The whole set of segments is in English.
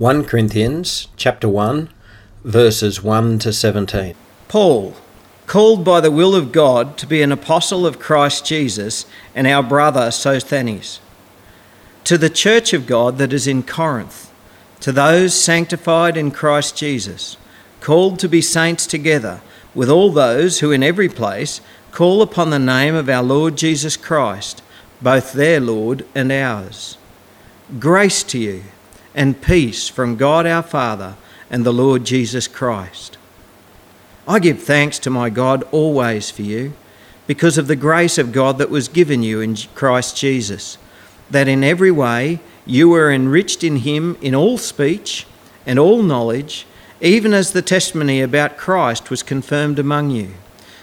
1 Corinthians chapter 1 verses 1 to 17. Paul, called by the will of God to be an apostle of Christ Jesus and our brother Sosthenes, to the church of God that is in Corinth, to those sanctified in Christ Jesus, called to be saints together with all those who in every place call upon the name of our Lord Jesus Christ, both their Lord and ours. Grace to you and peace from God our Father and the Lord Jesus Christ. I give thanks to my God always for you, because of the grace of God that was given you in Christ Jesus, that in every way you were enriched in him in all speech and all knowledge, even as the testimony about Christ was confirmed among you,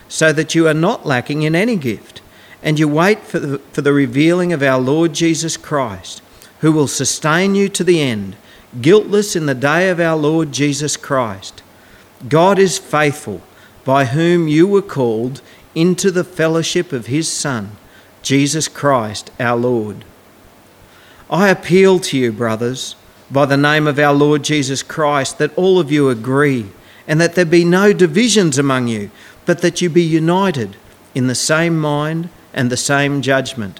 so that you are not lacking in any gift, and you wait for the, for the revealing of our Lord Jesus Christ who will sustain you to the end, guiltless in the day of our Lord Jesus Christ. God is faithful, by whom you were called into the fellowship of his Son, Jesus Christ our Lord. I appeal to you, brothers, by the name of our Lord Jesus Christ, that all of you agree, and that there be no divisions among you, but that you be united in the same mind and the same judgment.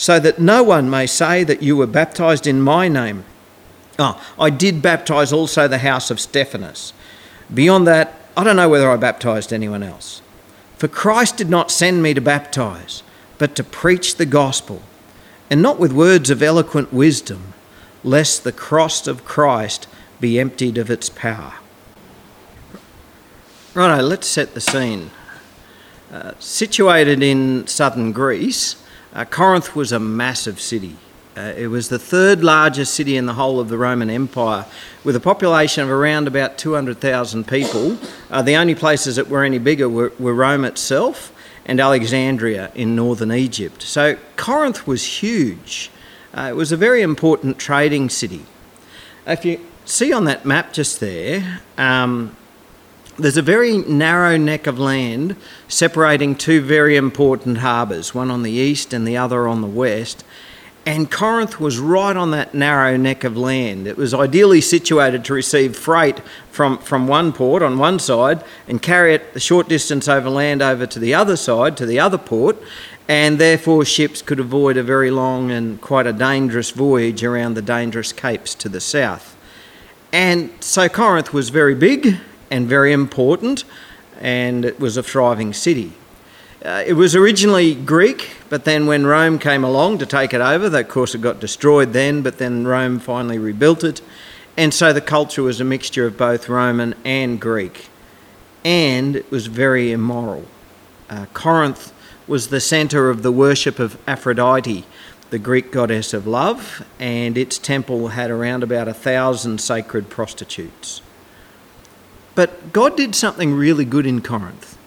so that no one may say that you were baptized in my name. Oh, I did baptize also the house of Stephanas. Beyond that, I don't know whether I baptized anyone else. For Christ did not send me to baptize, but to preach the gospel, and not with words of eloquent wisdom, lest the cross of Christ be emptied of its power. Righto, let's set the scene. Uh, situated in southern Greece, uh, Corinth was a massive city. Uh, it was the third largest city in the whole of the Roman Empire, with a population of around about 200,000 people. Uh, the only places that were any bigger were, were Rome itself and Alexandria in northern Egypt. So Corinth was huge. Uh, it was a very important trading city. If you see on that map just there, um, there's a very narrow neck of land separating two very important harbours, one on the east and the other on the west. And Corinth was right on that narrow neck of land. It was ideally situated to receive freight from, from one port on one side and carry it a short distance over land over to the other side, to the other port, and therefore ships could avoid a very long and quite a dangerous voyage around the dangerous capes to the south. And so Corinth was very big and very important, and it was a thriving city. Uh, it was originally Greek, but then when Rome came along to take it over, of course it got destroyed then, but then Rome finally rebuilt it. And so the culture was a mixture of both Roman and Greek. And it was very immoral. Uh, Corinth was the centre of the worship of Aphrodite, the Greek goddess of love, and its temple had around about a thousand sacred prostitutes. But God did something really good in Corinth.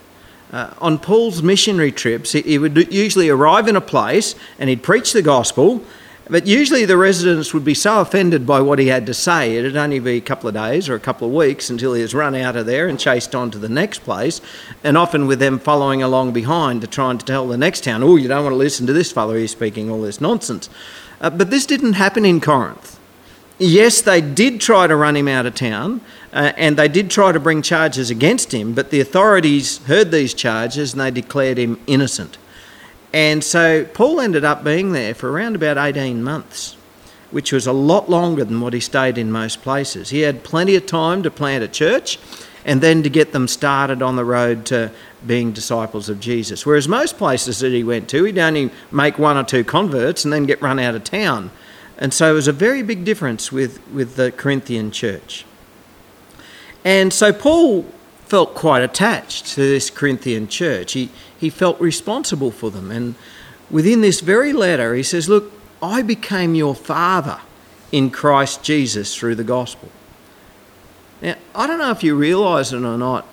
Uh, on Paul's missionary trips, he, he would usually arrive in a place and he'd preach the gospel, but usually the residents would be so offended by what he had to say, it'd only be a couple of days or a couple of weeks until he was run out of there and chased on to the next place, and often with them following along behind to try and tell the next town, oh, you don't want to listen to this fellow, he's speaking all this nonsense. Uh, but this didn't happen in Corinth. Yes, they did try to run him out of town, uh, and they did try to bring charges against him, but the authorities heard these charges and they declared him innocent. And so Paul ended up being there for around about 18 months, which was a lot longer than what he stayed in most places. He had plenty of time to plant a church and then to get them started on the road to being disciples of Jesus. Whereas most places that he went to, he'd only make one or two converts and then get run out of town. And so it was a very big difference with, with the Corinthian church. And so Paul felt quite attached to this Corinthian church. He, he felt responsible for them. And within this very letter, he says, Look, I became your father in Christ Jesus through the gospel. Now, I don't know if you realise it or not,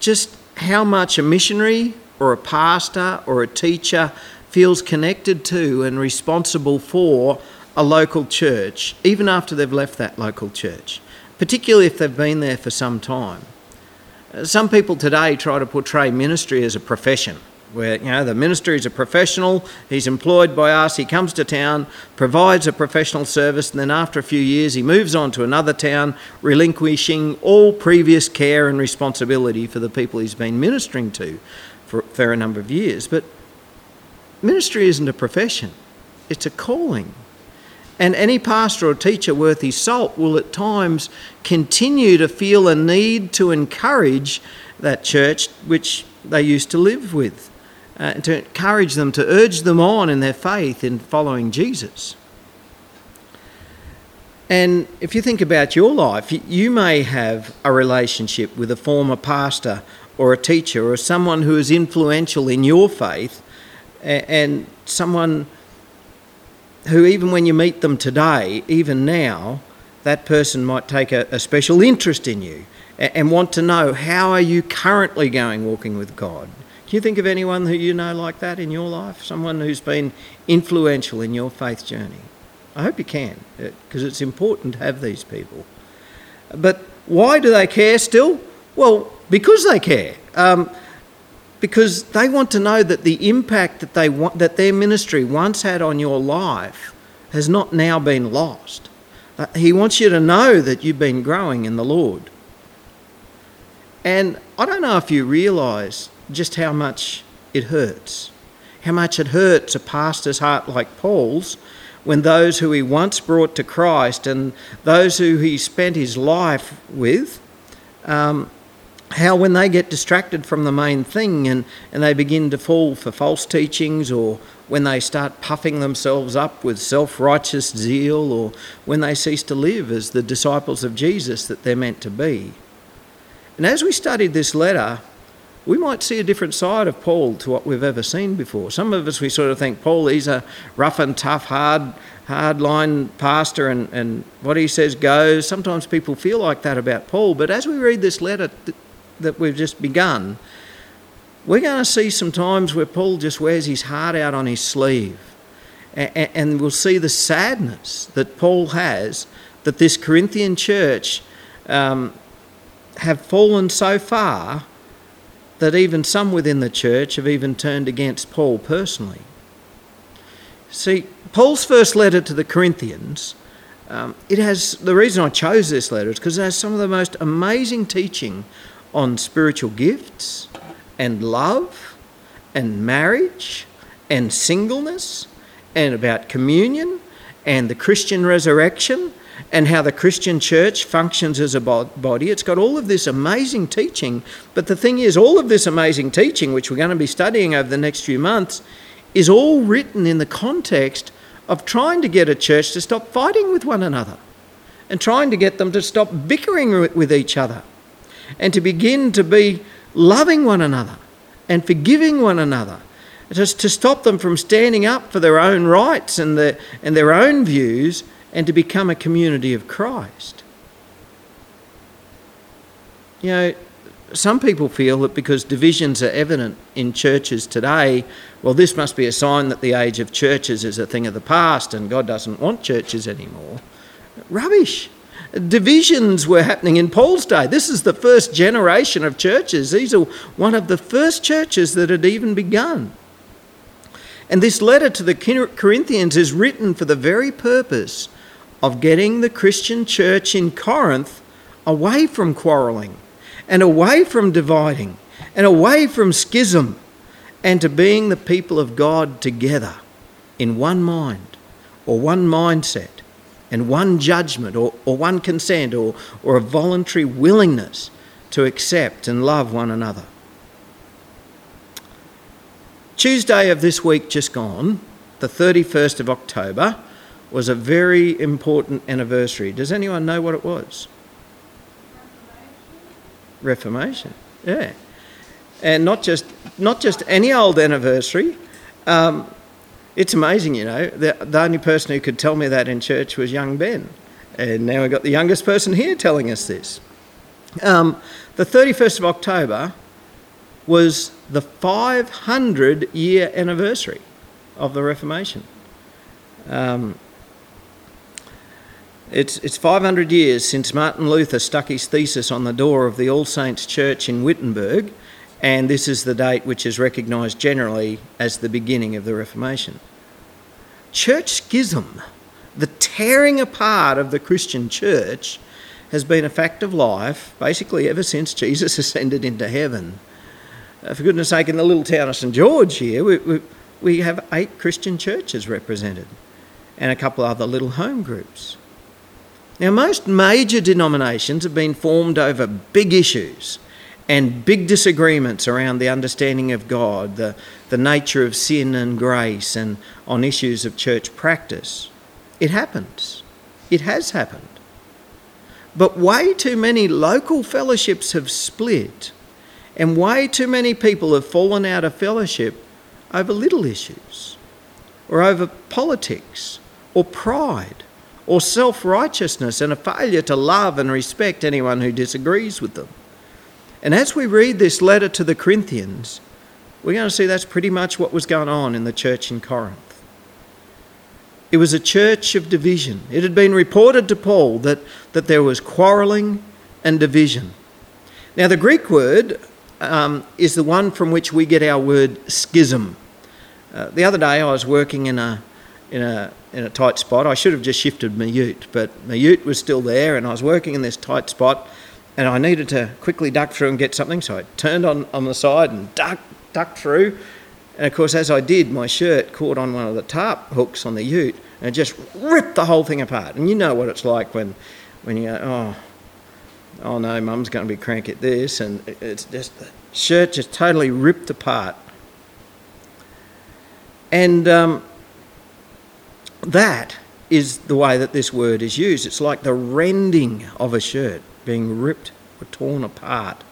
just how much a missionary or a pastor or a teacher feels connected to and responsible for a local church, even after they've left that local church, particularly if they've been there for some time. Uh, some people today try to portray ministry as a profession where you know the minister is a professional he's employed by us he comes to town provides a professional service and then after a few years he moves on to another town relinquishing all previous care and responsibility for the people he's been ministering to for, for a number of years but ministry isn't a profession it's a calling and any pastor or teacher worth his salt will at times continue to feel a need to encourage that church which they used to live with uh, to encourage them, to urge them on in their faith in following Jesus. And if you think about your life, you may have a relationship with a former pastor or a teacher or someone who is influential in your faith and someone who, even when you meet them today, even now, that person might take a, a special interest in you and want to know how are you currently going walking with God? Can you think of anyone who you know like that in your life? Someone who's been influential in your faith journey? I hope you can, because uh, it's important to have these people. But why do they care still? Well, because they care. Um, because they want to know that the impact that they want, that their ministry once had on your life has not now been lost. Uh, he wants you to know that you've been growing in the Lord. And I don't know if you realise just how much it hurts. How much it hurts a pastor's heart like Paul's when those who he once brought to Christ and those who he spent his life with, um, how when they get distracted from the main thing and, and they begin to fall for false teachings or when they start puffing themselves up with self righteous zeal or when they cease to live as the disciples of Jesus that they're meant to be. And as we studied this letter, we might see a different side of Paul to what we've ever seen before. Some of us, we sort of think Paul, he's a rough and tough, hard, hard line pastor, and, and what he says goes. Sometimes people feel like that about Paul, but as we read this letter that we've just begun, we're going to see some times where Paul just wears his heart out on his sleeve. And, we'll see the sadness that Paul has that this Corinthian church um, have fallen so far that even some within the church have even turned against Paul personally. See, Paul's first letter to the Corinthians, um, it has the reason I chose this letter is because it has some of the most amazing teaching on spiritual gifts and love and marriage and singleness and about communion and the Christian resurrection and how the Christian church functions as a body. It's got all of this amazing teaching. But the thing is, all of this amazing teaching, which we're going to be studying over the next few months, is all written in the context of trying to get a church to stop fighting with one another and trying to get them to stop bickering with each other and to begin to be loving one another and forgiving one another. Just to stop them from standing up for their own rights and their, and their own views and to become a community of Christ. You know, some people feel that because divisions are evident in churches today, well, this must be a sign that the age of churches is a thing of the past and God doesn't want churches anymore. Rubbish. Divisions were happening in Paul's day. This is the first generation of churches. These are one of the first churches that had even begun. And this letter to the Corinthians is written for the very purpose of getting the Christian church in Corinth away from quarrelling and away from dividing and away from schism and to being the people of God together in one mind or one mindset and one judgment or, or one consent or, or a voluntary willingness to accept and love one another. Tuesday of this week just gone, the 31st of October, was a very important anniversary. Does anyone know what it was? Reformation. Yeah. And not just not just any old anniversary. Um, it's amazing, you know. The, the only person who could tell me that in church was young Ben. And now we've got the youngest person here telling us this. Um, the 31st of October was the 500 year anniversary of the Reformation. Um, it's, it's 500 years since Martin Luther stuck his thesis on the door of the All Saints Church in Wittenberg, and this is the date which is recognised generally as the beginning of the Reformation. Church schism, the tearing apart of the Christian church, has been a fact of life basically ever since Jesus ascended into heaven. Uh, for goodness sake, in the little town of St George here, we, we, we have eight Christian churches represented and a couple other little home groups. Now, most major denominations have been formed over big issues and big disagreements around the understanding of God, the, the nature of sin and grace, and on issues of church practice. It happens. It has happened. But way too many local fellowships have split, and way too many people have fallen out of fellowship over little issues, or over politics, or pride, or self righteousness and a failure to love and respect anyone who disagrees with them. And as we read this letter to the Corinthians, we're going to see that's pretty much what was going on in the church in Corinth. It was a church of division. It had been reported to Paul that, that there was quarrelling and division. Now, the Greek word um, is the one from which we get our word schism. Uh, the other day I was working in a, in a in a tight spot. I should have just shifted my ute, but my ute was still there, and I was working in this tight spot, and I needed to quickly duck through and get something. So I turned on, on the side and duck ducked through, and of course, as I did, my shirt caught on one of the tarp hooks on the ute, and just ripped the whole thing apart. And you know what it's like when when you go, oh. Oh no, mum's going to be cranky at this, and it's just the shirt just totally ripped apart. And um, that is the way that this word is used. It's like the rending of a shirt being ripped or torn apart.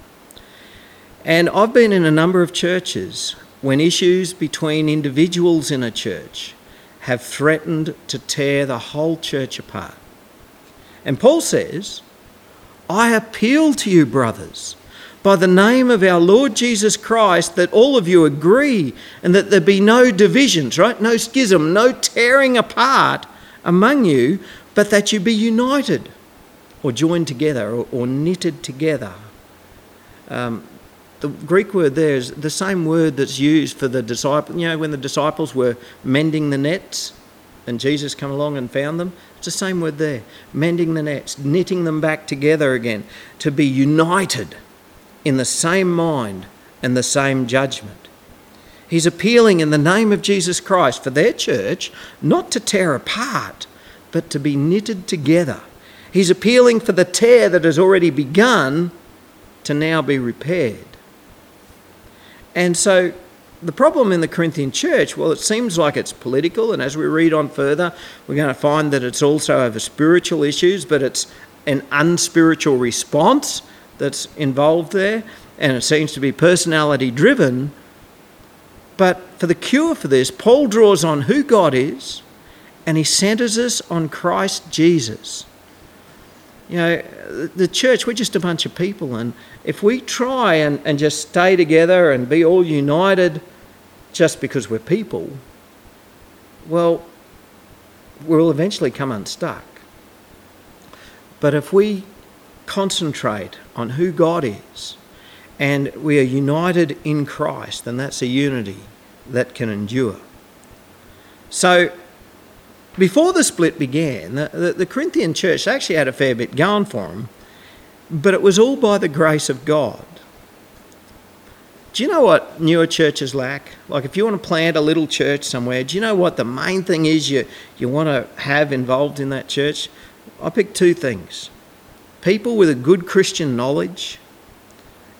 And I've been in a number of churches when issues between individuals in a church have threatened to tear the whole church apart. And Paul says, I appeal to you, brothers, by the name of our Lord Jesus Christ that all of you agree and that there be no divisions, right? No schism, no tearing apart among you, but that you be united or joined together or, or knitted together. Um, the Greek word there is the same word that's used for the disciples. You know, when the disciples were mending the nets and Jesus come along and found them, it's the same word there. Mending the nets, knitting them back together again, to be united in the same mind and the same judgment. He's appealing in the name of Jesus Christ for their church not to tear apart, but to be knitted together. He's appealing for the tear that has already begun to now be repaired. And so the problem in the Corinthian church, well, it seems like it's political, and as we read on further, we're going to find that it's also over spiritual issues, but it's an unspiritual response that's involved there, and it seems to be personality driven. But for the cure for this, Paul draws on who God is and he centers us on Christ Jesus. You know, the church, we're just a bunch of people, and if we try and, and just stay together and be all united just because we're people, well, we'll eventually come unstuck. But if we concentrate on who God is and we are united in Christ, then that's a unity that can endure. So, before the split began, the, the, the, Corinthian church actually had a fair bit going for them, but it was all by the grace of God. Do you know what newer churches lack? Like, if you want to plant a little church somewhere, do you know what the main thing is you, you want to have involved in that church? I pick two things people with a good Christian knowledge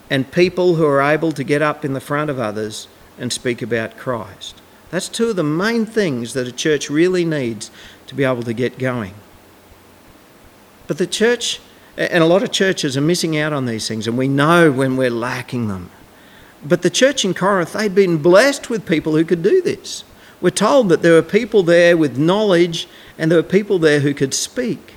and people who are able to get up in the front of others and speak about Christ. That's two of the main things that a church really needs to be able to get going. But the church, and a lot of churches are missing out on these things, and we know when we're lacking them. But the church in Corinth, they'd been blessed with people who could do this. We're told that there were people there with knowledge and there were people there who could speak.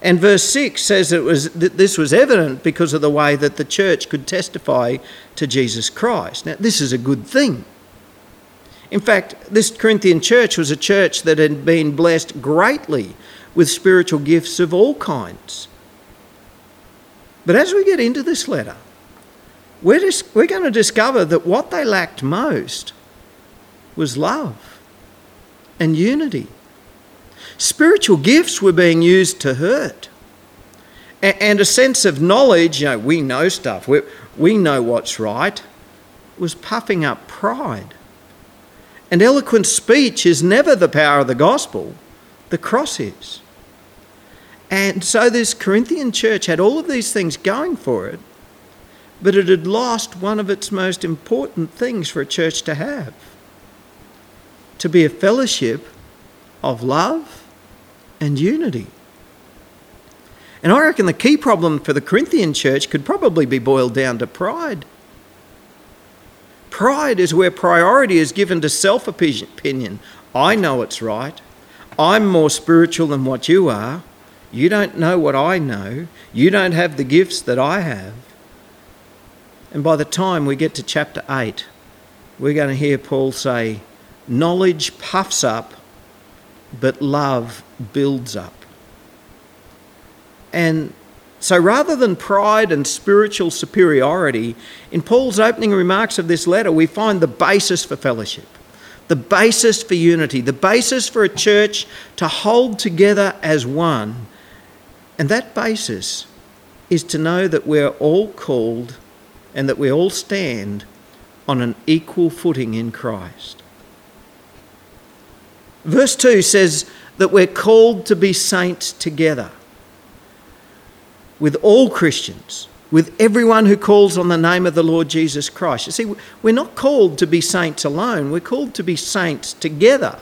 And verse 6 says it was, that this was evident because of the way that the church could testify to Jesus Christ. Now, this is a good thing. In fact, this Corinthian church was a church that had been blessed greatly with spiritual gifts of all kinds. But as we get into this letter, we're, we're going to discover that what they lacked most was love and unity. Spiritual gifts were being used to hurt. And a sense of knowledge, you know, we know stuff, we, we know what's right, was puffing up pride. And eloquent speech is never the power of the gospel, the cross is. And so this Corinthian church had all of these things going for it, but it had lost one of its most important things for a church to have to be a fellowship of love and unity. And I reckon the key problem for the Corinthian church could probably be boiled down to pride. Pride is where priority is given to self opinion. I know it's right. I'm more spiritual than what you are. You don't know what I know. You don't have the gifts that I have. And by the time we get to chapter 8, we're going to hear Paul say, Knowledge puffs up, but love builds up. And so rather than pride and spiritual superiority, in Paul's opening remarks of this letter, we find the basis for fellowship, the basis for unity, the basis for a church to hold together as one. And that basis is to know that we're all called and that we all stand on an equal footing in Christ. Verse 2 says that we're called to be saints together with all Christians, with everyone who calls on the name of the Lord Jesus Christ. You see, we're not called to be saints alone, we're called to be saints together.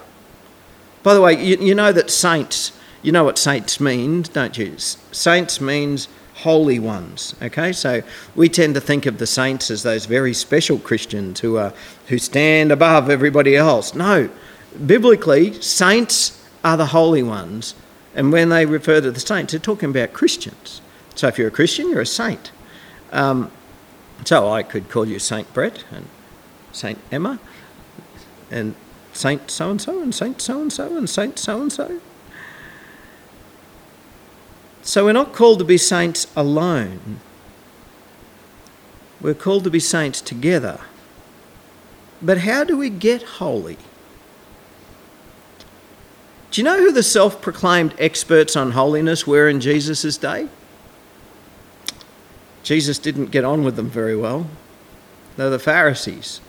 By the way, you, you know that saints, you know what saints means, don't you? Saints means holy ones. Okay, so we tend to think of the saints as those very special Christians who are who stand above everybody else. No, biblically, saints are the holy ones, and when they refer to the saints, they're talking about Christians. So if you're a Christian, you're a saint. Um, so I could call you Saint Brett and Saint Emma and Saint so and so and Saint so and so and Saint so and so. So we're not called to be saints alone. We're called to be saints together. But how do we get holy? Do you know who the self proclaimed experts on holiness were in Jesus' day? Jesus didn't get on with them very well. They're the Pharisees.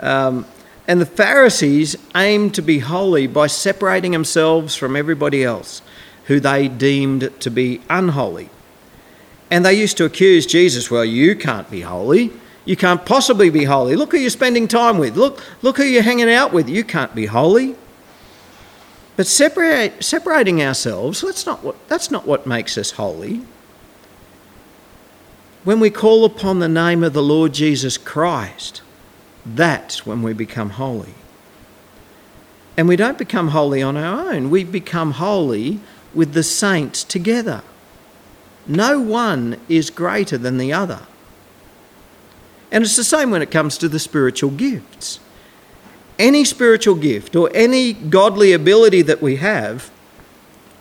Um, and the Pharisees aimed to be holy by separating themselves from everybody else who they deemed to be unholy. And they used to accuse Jesus, well, you can't be holy. You can't possibly be holy. Look who you're spending time with. Look, look who you're hanging out with. You can't be holy. But separate, separating ourselves, that's not, what, that's not what makes us holy. When we call upon the name of the Lord Jesus Christ, that's when we become holy. And we don't become holy on our own, we become holy with the saints together. No one is greater than the other. And it's the same when it comes to the spiritual gifts. Any spiritual gift or any godly ability that we have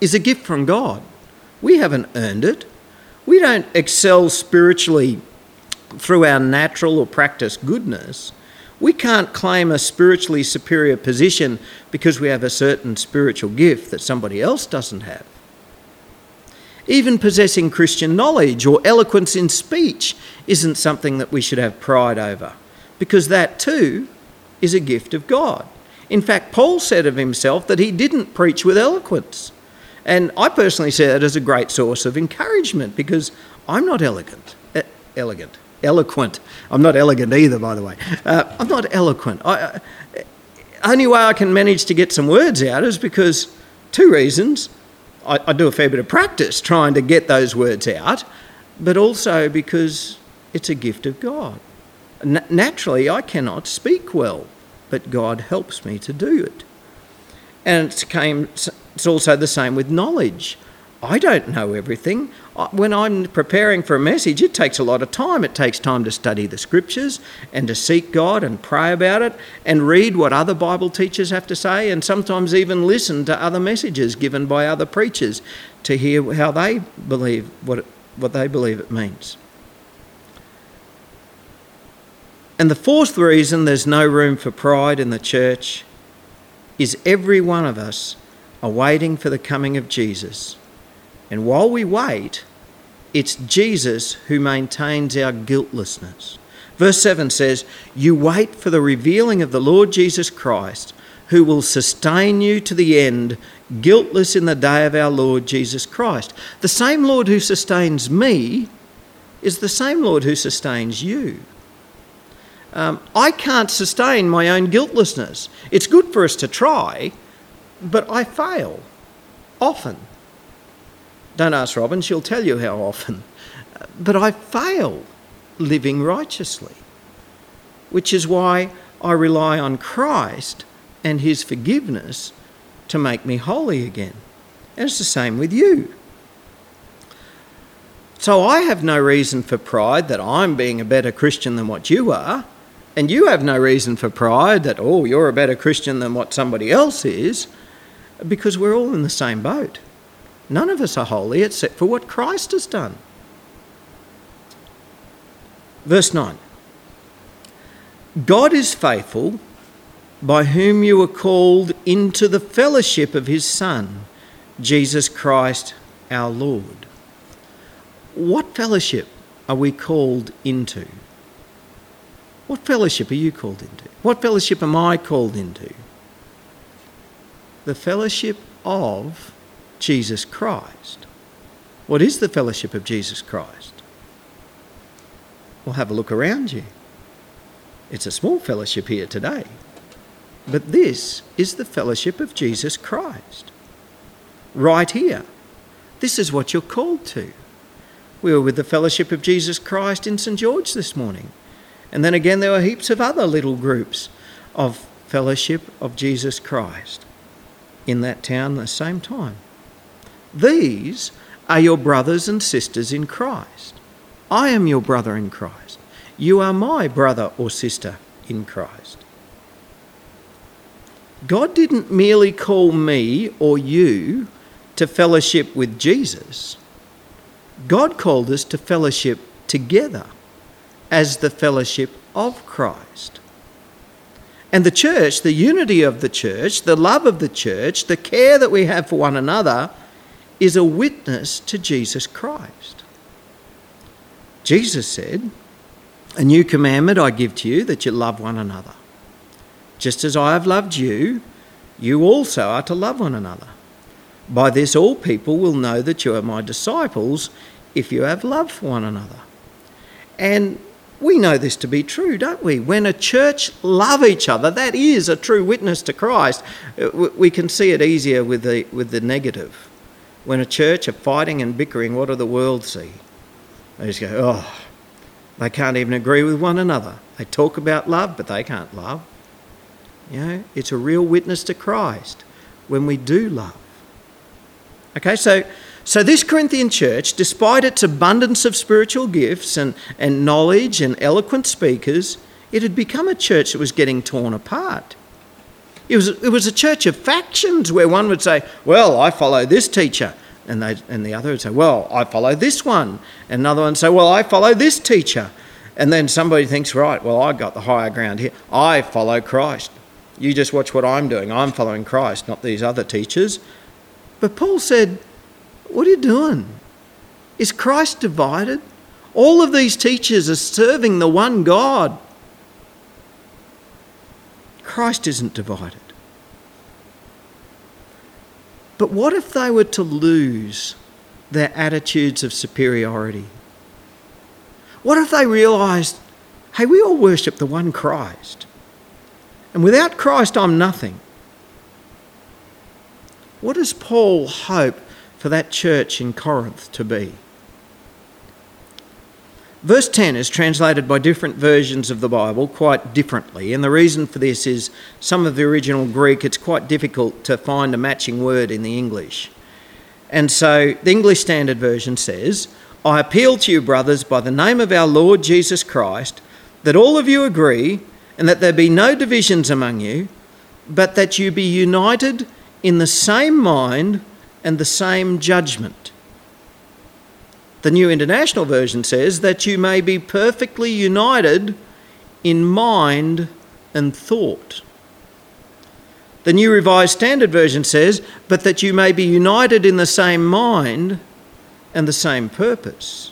is a gift from God. We haven't earned it. We don't excel spiritually through our natural or practiced goodness. We can't claim a spiritually superior position because we have a certain spiritual gift that somebody else doesn't have. Even possessing Christian knowledge or eloquence in speech isn't something that we should have pride over, because that too is a gift of God. In fact, Paul said of himself that he didn't preach with eloquence. And I personally see that as a great source of encouragement because I'm not elegant, elegant eloquent. I'm not elegant either, by the way. Uh, I'm not eloquent. I, uh, only way I can manage to get some words out is because two reasons. I, I do a fair bit of practice trying to get those words out, but also because it's a gift of God. N- naturally, I cannot speak well, but God helps me to do it. And it's, came, it's also the same with knowledge. I don't know everything. When I'm preparing for a message, it takes a lot of time. It takes time to study the scriptures and to seek God and pray about it and read what other Bible teachers have to say and sometimes even listen to other messages given by other preachers to hear how they believe what, it, what they believe it means. And the fourth reason there's no room for pride in the church is every one of us are waiting for the coming of Jesus and while we wait, it's Jesus who maintains our guiltlessness. Verse 7 says, You wait for the revealing of the Lord Jesus Christ, who will sustain you to the end, guiltless in the day of our Lord Jesus Christ. The same Lord who sustains me is the same Lord who sustains you. Um, I can't sustain my own guiltlessness. It's good for us to try, but I fail often. Don't ask Robin, she'll tell you how often. But I fail living righteously, which is why I rely on Christ and his forgiveness to make me holy again. And it's the same with you. So I have no reason for pride that I'm being a better Christian than what you are. And you have no reason for pride that, oh, you're a better Christian than what somebody else is, because we're all in the same boat. None of us are holy except for what Christ has done. Verse 9 God is faithful, by whom you were called into the fellowship of his Son, Jesus Christ our Lord. What fellowship are we called into? What fellowship are you called into? What fellowship am I called into? The fellowship of Jesus Christ. What is the fellowship of Jesus Christ? Well, have a look around you. It's a small fellowship here today. But this is the fellowship of Jesus Christ. Right here. This is what you're called to. We were with the fellowship of Jesus Christ in St. George this morning. And then again, there were heaps of other little groups of fellowship of Jesus Christ in that town at the same time. These are your brothers and sisters in Christ. I am your brother in Christ. You are my brother or sister in Christ. God didn't merely call me or you to fellowship with Jesus. God called us to fellowship together as the fellowship of Christ. And the church, the unity of the church, the love of the church, the care that we have for one another is a witness to Jesus Christ. Jesus said, A new commandment I give to you that you love one another. Just as I have loved you, you also are to love one another. By this, all people will know that you are my disciples if you have love for one another. And we know this to be true, don't we? When a church love each other, that is a true witness to Christ. Uh, we can see it easier with the, with the negative. When a church are fighting and bickering, what do the world see? They just go, oh, they can't even agree with one another. They talk about love, but they can't love. You know, it's a real witness to Christ when we do love. Okay, so so this Corinthian church, despite its abundance of spiritual gifts and, and knowledge and eloquent speakers, it had become a church that was getting torn apart. It was, it was a church of factions where one would say, Well, I follow this teacher. And, they, and the other would say, Well, I follow this one. And another one would say, Well, I follow this teacher. And then somebody thinks, Right, well, I got the higher ground here. I follow Christ. You just watch what I'm doing. I'm following Christ, not these other teachers. But Paul said, What are you doing? Is Christ divided? All of these teachers are serving the one God. Christ isn't divided. But what if they were to lose their attitudes of superiority? What if they realised, hey, we all worship the one Christ, and without Christ, I'm nothing? What does Paul hope for that church in Corinth to be? Verse 10 is translated by different versions of the Bible quite differently, and the reason for this is some of the original Greek, it's quite difficult to find a matching word in the English. And so the English Standard Version says, I appeal to you, brothers, by the name of our Lord Jesus Christ, that all of you agree and that there be no divisions among you, but that you be united in the same mind and the same judgment. The New International Version says that you may be perfectly united in mind and thought. The New Revised Standard Version says, but that you may be united in the same mind and the same purpose.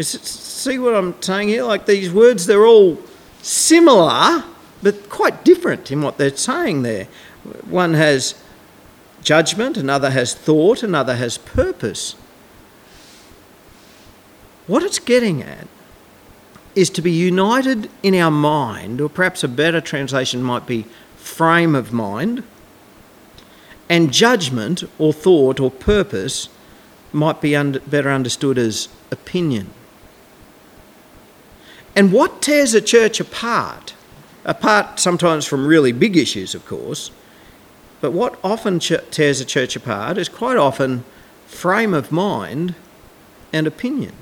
See what I'm saying here? Like these words, they're all similar, but quite different in what they're saying there. One has judgment, another has thought, another has purpose. What it's getting at is to be united in our mind, or perhaps a better translation might be frame of mind, and judgment or thought or purpose might be under, better understood as opinion. And what tears a church apart, apart sometimes from really big issues, of course, but what often ch- tears a church apart is quite often frame of mind and opinion.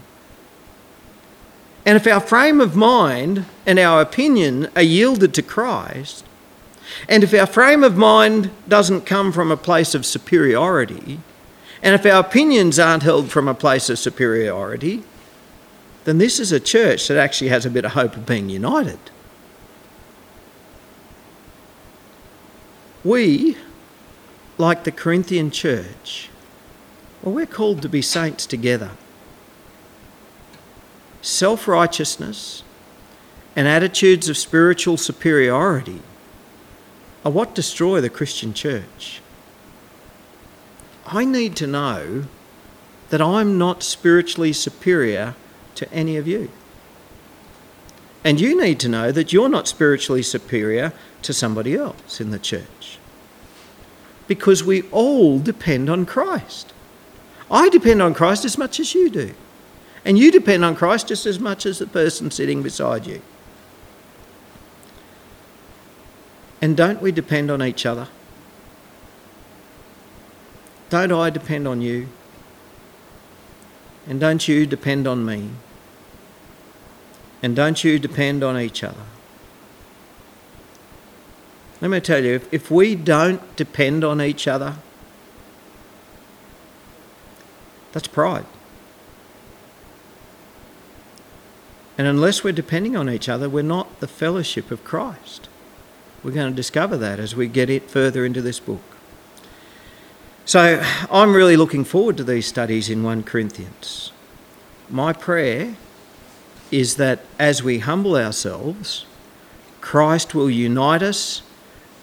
And if our frame of mind and our opinion are yielded to Christ, and if our frame of mind doesn't come from a place of superiority, and if our opinions aren't held from a place of superiority, then this is a church that actually has a bit of hope of being united. We, like the Corinthian church, well, we're called to be saints together. Self righteousness and attitudes of spiritual superiority are what destroy the Christian church. I need to know that I'm not spiritually superior to any of you. And you need to know that you're not spiritually superior to somebody else in the church. Because we all depend on Christ. I depend on Christ as much as you do. And you depend on Christ just as much as the person sitting beside you. And don't we depend on each other? Don't I depend on you? And don't you depend on me? And don't you depend on each other? Let me tell you, if, if we don't depend on each other, that's pride. And unless we're depending on each other, we're not the fellowship of Christ. We're going to discover that as we get it further into this book. So I'm really looking forward to these studies in 1 Corinthians. My prayer is that as we humble ourselves, Christ will unite us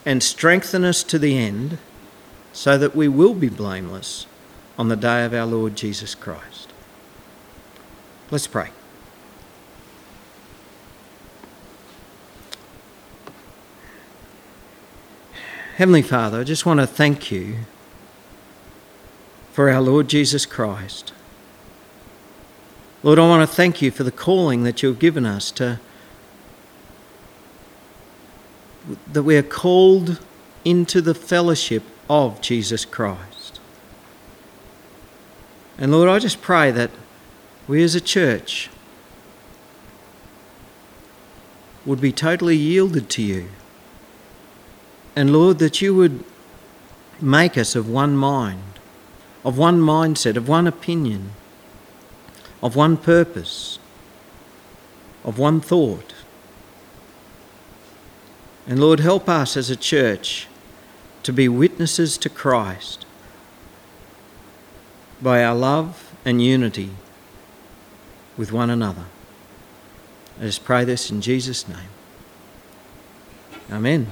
and strengthen us to the end so that we will be blameless on the day of our Lord Jesus Christ. Let's pray. Heavenly Father, I just want to thank you for our Lord Jesus Christ. Lord, I want to thank you for the calling that you've given us to that we are called into the fellowship of Jesus Christ. And Lord, I just pray that we as a church would be totally yielded to you. And Lord, that you would make us of one mind of one mindset, of one opinion, of one purpose, of one thought. And Lord, help us as a church to be witnesses to Christ by our love and unity with one another. Let us pray this in Jesus' name. Amen.